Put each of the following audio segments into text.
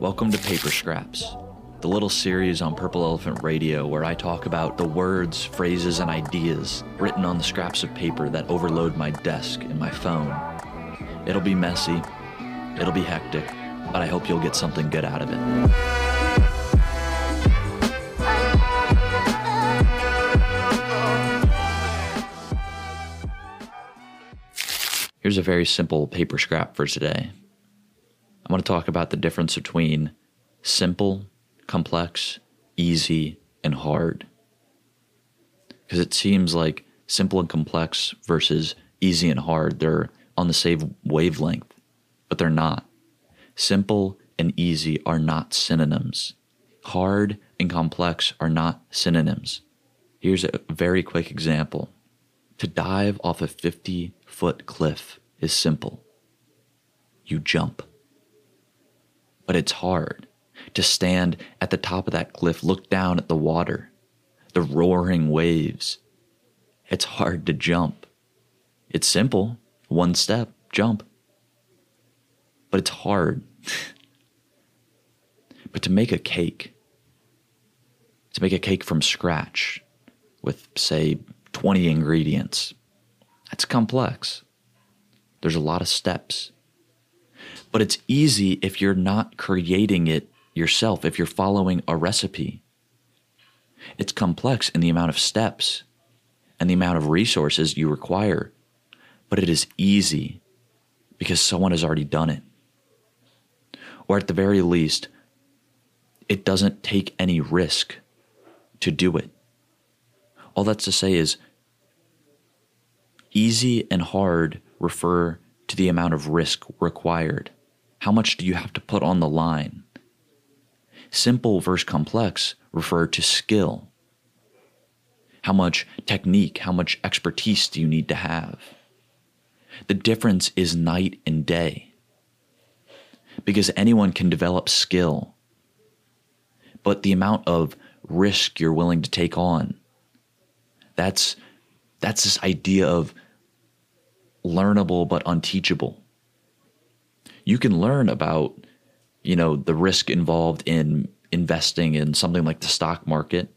Welcome to Paper Scraps, the little series on Purple Elephant Radio where I talk about the words, phrases, and ideas written on the scraps of paper that overload my desk and my phone. It'll be messy, it'll be hectic, but I hope you'll get something good out of it. Here's a very simple paper scrap for today. I want to talk about the difference between simple, complex, easy, and hard. Because it seems like simple and complex versus easy and hard, they're on the same wavelength, but they're not. Simple and easy are not synonyms. Hard and complex are not synonyms. Here's a very quick example. To dive off a 50 foot cliff is simple. You jump. But it's hard to stand at the top of that cliff, look down at the water, the roaring waves. It's hard to jump. It's simple. One step, jump. But it's hard. but to make a cake, to make a cake from scratch with, say, 20 ingredients, that's complex. There's a lot of steps. But it's easy if you're not creating it yourself, if you're following a recipe. It's complex in the amount of steps and the amount of resources you require, but it is easy because someone has already done it. Or at the very least, it doesn't take any risk to do it. All that's to say is easy and hard refer to the amount of risk required. How much do you have to put on the line? Simple versus complex refer to skill. How much technique, how much expertise do you need to have? The difference is night and day. Because anyone can develop skill, but the amount of risk you're willing to take on, that's, that's this idea of learnable but unteachable. You can learn about, you know, the risk involved in investing in something like the stock market.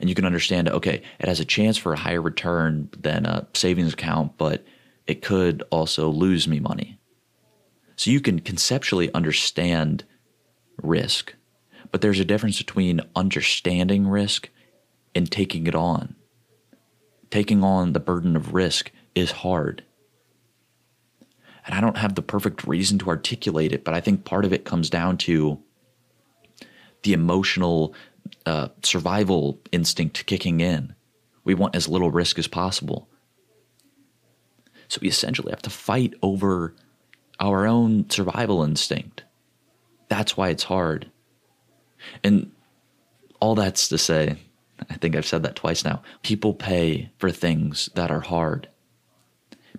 And you can understand, okay, it has a chance for a higher return than a savings account, but it could also lose me money. So you can conceptually understand risk, but there's a difference between understanding risk and taking it on. Taking on the burden of risk is hard. And I don't have the perfect reason to articulate it, but I think part of it comes down to the emotional uh, survival instinct kicking in. We want as little risk as possible. So we essentially have to fight over our own survival instinct. That's why it's hard. And all that's to say, I think I've said that twice now. People pay for things that are hard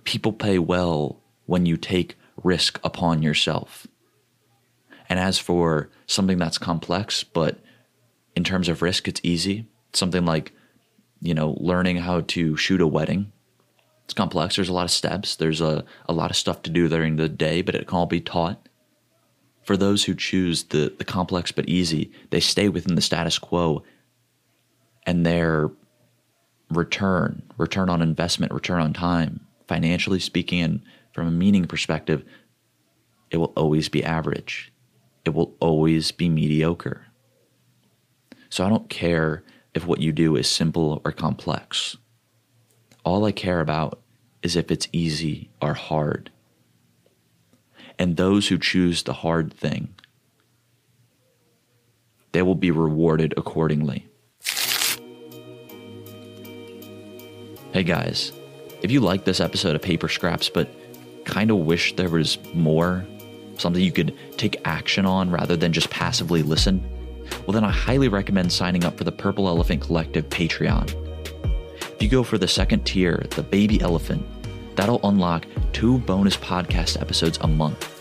people pay well when you take risk upon yourself. And as for something that's complex, but in terms of risk, it's easy, something like, you know, learning how to shoot a wedding. It's complex. There's a lot of steps. There's a, a lot of stuff to do during the day, but it can all be taught. For those who choose the, the complex but easy, they stay within the status quo and their return, return on investment, return on time, financially speaking and from a meaning perspective, it will always be average. It will always be mediocre. So I don't care if what you do is simple or complex. All I care about is if it's easy or hard. And those who choose the hard thing, they will be rewarded accordingly. Hey guys, if you like this episode of Paper Scraps, but kind of wish there was more, something you could take action on rather than just passively listen, well, then I highly recommend signing up for the Purple Elephant Collective Patreon. If you go for the second tier, the Baby Elephant, that'll unlock two bonus podcast episodes a month.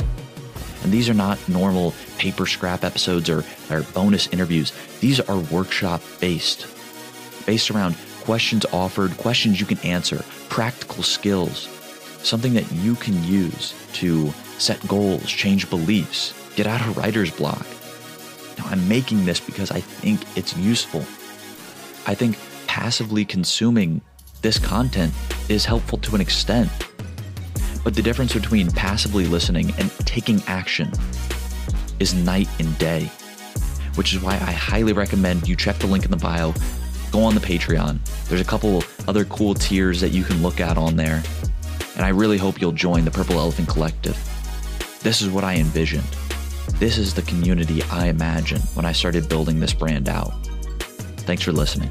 And these are not normal paper scrap episodes or, or bonus interviews. These are workshop based, based around questions offered, questions you can answer, practical skills, something that you can use to set goals, change beliefs, Get out of writer's block. Now, I'm making this because I think it's useful. I think passively consuming this content is helpful to an extent. But the difference between passively listening and taking action is night and day, which is why I highly recommend you check the link in the bio, go on the Patreon. There's a couple other cool tiers that you can look at on there. And I really hope you'll join the Purple Elephant Collective. This is what I envisioned. This is the community I imagined when I started building this brand out. Thanks for listening.